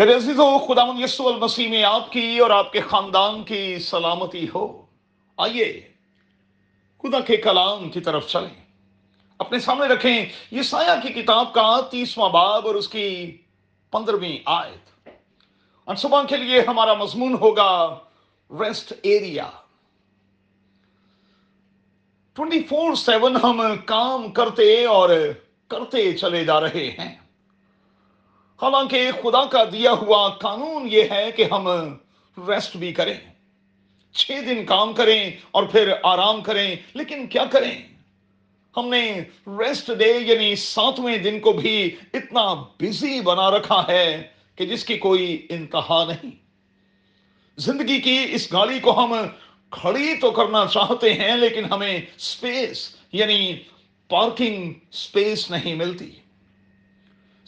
پھر عزیزو خدا یسو المسیح میں آپ کی اور آپ کے خاندان کی سلامتی ہو۔ آئیے، خدا کے کلام کی طرف چلیں۔ اپنے سامنے رکھیں یہ سایہ کی کتاب کا تیسواں باب اور اس کی پندرہویں آیت۔ اور صبح کے لیے ہمارا مضمون ہوگا، rest area. Twenty four seven ہم کام کرتے اور کرتے چلے جا رہے ہیں۔ حالانکہ خدا کا دیا ہوا قانون یہ ہے کہ ہم ریسٹ بھی کریں، چھ دن کام کریں اور پھر آرام کریں۔ لیکن کیا کریں؟ ہم نے ریسٹ ڈے یعنی ساتویں دن کو بھی اتنا بزی بنا رکھا ہے کہ جس کی کوئی انتہا نہیں۔ زندگی کی اس گاڑی کو ہم کھڑی تو کرنا چاہتے ہیں، لیکن ہمیں سپیس یعنی پارکنگ سپیس نہیں ملتی۔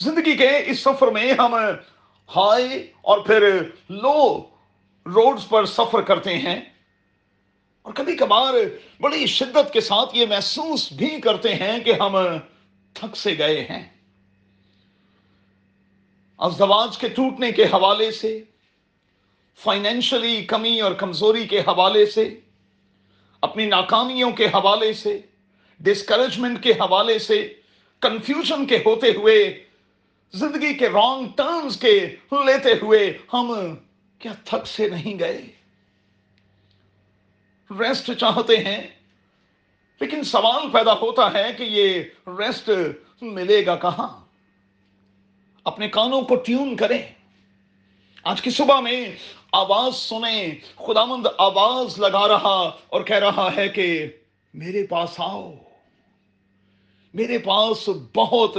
زندگی کے اس سفر میں ہم ہائی اور پھر لو روڈز پر سفر کرتے ہیں اور کبھی کبھار بڑی شدت کے ساتھ یہ محسوس بھی کرتے ہیں کہ ہم تھک سے گئے ہیں۔ ازدواج کے ٹوٹنے کے حوالے سے، فائنینشلی کمی اور کمزوری کے حوالے سے، اپنی ناکامیوں کے حوالے سے ڈسکریجمنٹ کے حوالے سے کنفیوژن کے ہوتے ہوئے زندگی کے رانگ ٹرنز کے لیتے ہوئے ہم کیا تھک سے نہیں گئے؟ ریسٹ چاہتے ہیں، لیکن سوال پیدا ہوتا ہے کہ یہ ریسٹ ملے گا کہاں؟ اپنے کانوں کو ٹیون کریں۔ آج کی صبح میں آواز سنیں خدا مند آواز لگا رہا اور کہہ رہا ہے کہ میرے پاس آؤ۔ میرے پاس بہت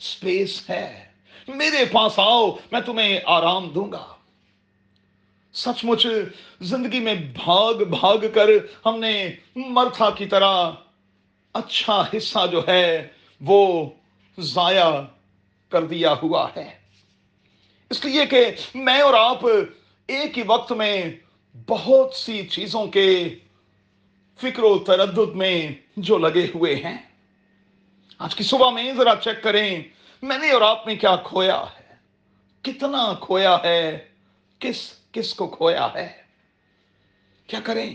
سپیس ہے۔ میرے پاس آؤ، میں تمہیں آرام دوں گا۔ سچ مچ زندگی میں بھاگ بھاگ کر ہم نے مرتھا کی طرح اچھا حصہ جو ہے وہ ضائع کر دیا ہوا ہے۔ اس لیے کہ میں اور آپ ایک ہی وقت میں بہت سی چیزوں کے فکر و تردد میں جو لگے ہوئے ہیں۔ آج کی صبح میں ذرا چیک کریں، میں نے اور آپ نے کیا کھویا ہے؟ کتنا کھویا ہے؟ کس کس کو کھویا ہے؟ کیا کریں؟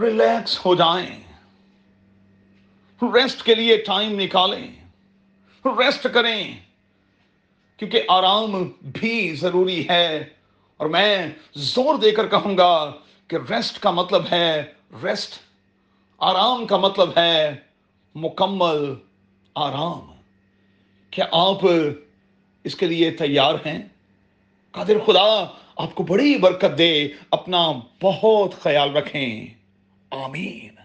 ریلیکس ہو جائیں۔ ریسٹ کے لیے ٹائم نکالیں۔ ریسٹ کریں۔ کیونکہ آرام بھی ضروری ہے۔ اور میں زور دے کر کہوں گا کہ ریسٹ کا مطلب ہے ریسٹ آرام کا مطلب ہے۔ مکمل آرام کیا آپ اس کے لیے تیار ہیں؟ قادر خدا، آپ کو بڑی برکت دے، اپنا بہت خیال رکھیں۔ آمین۔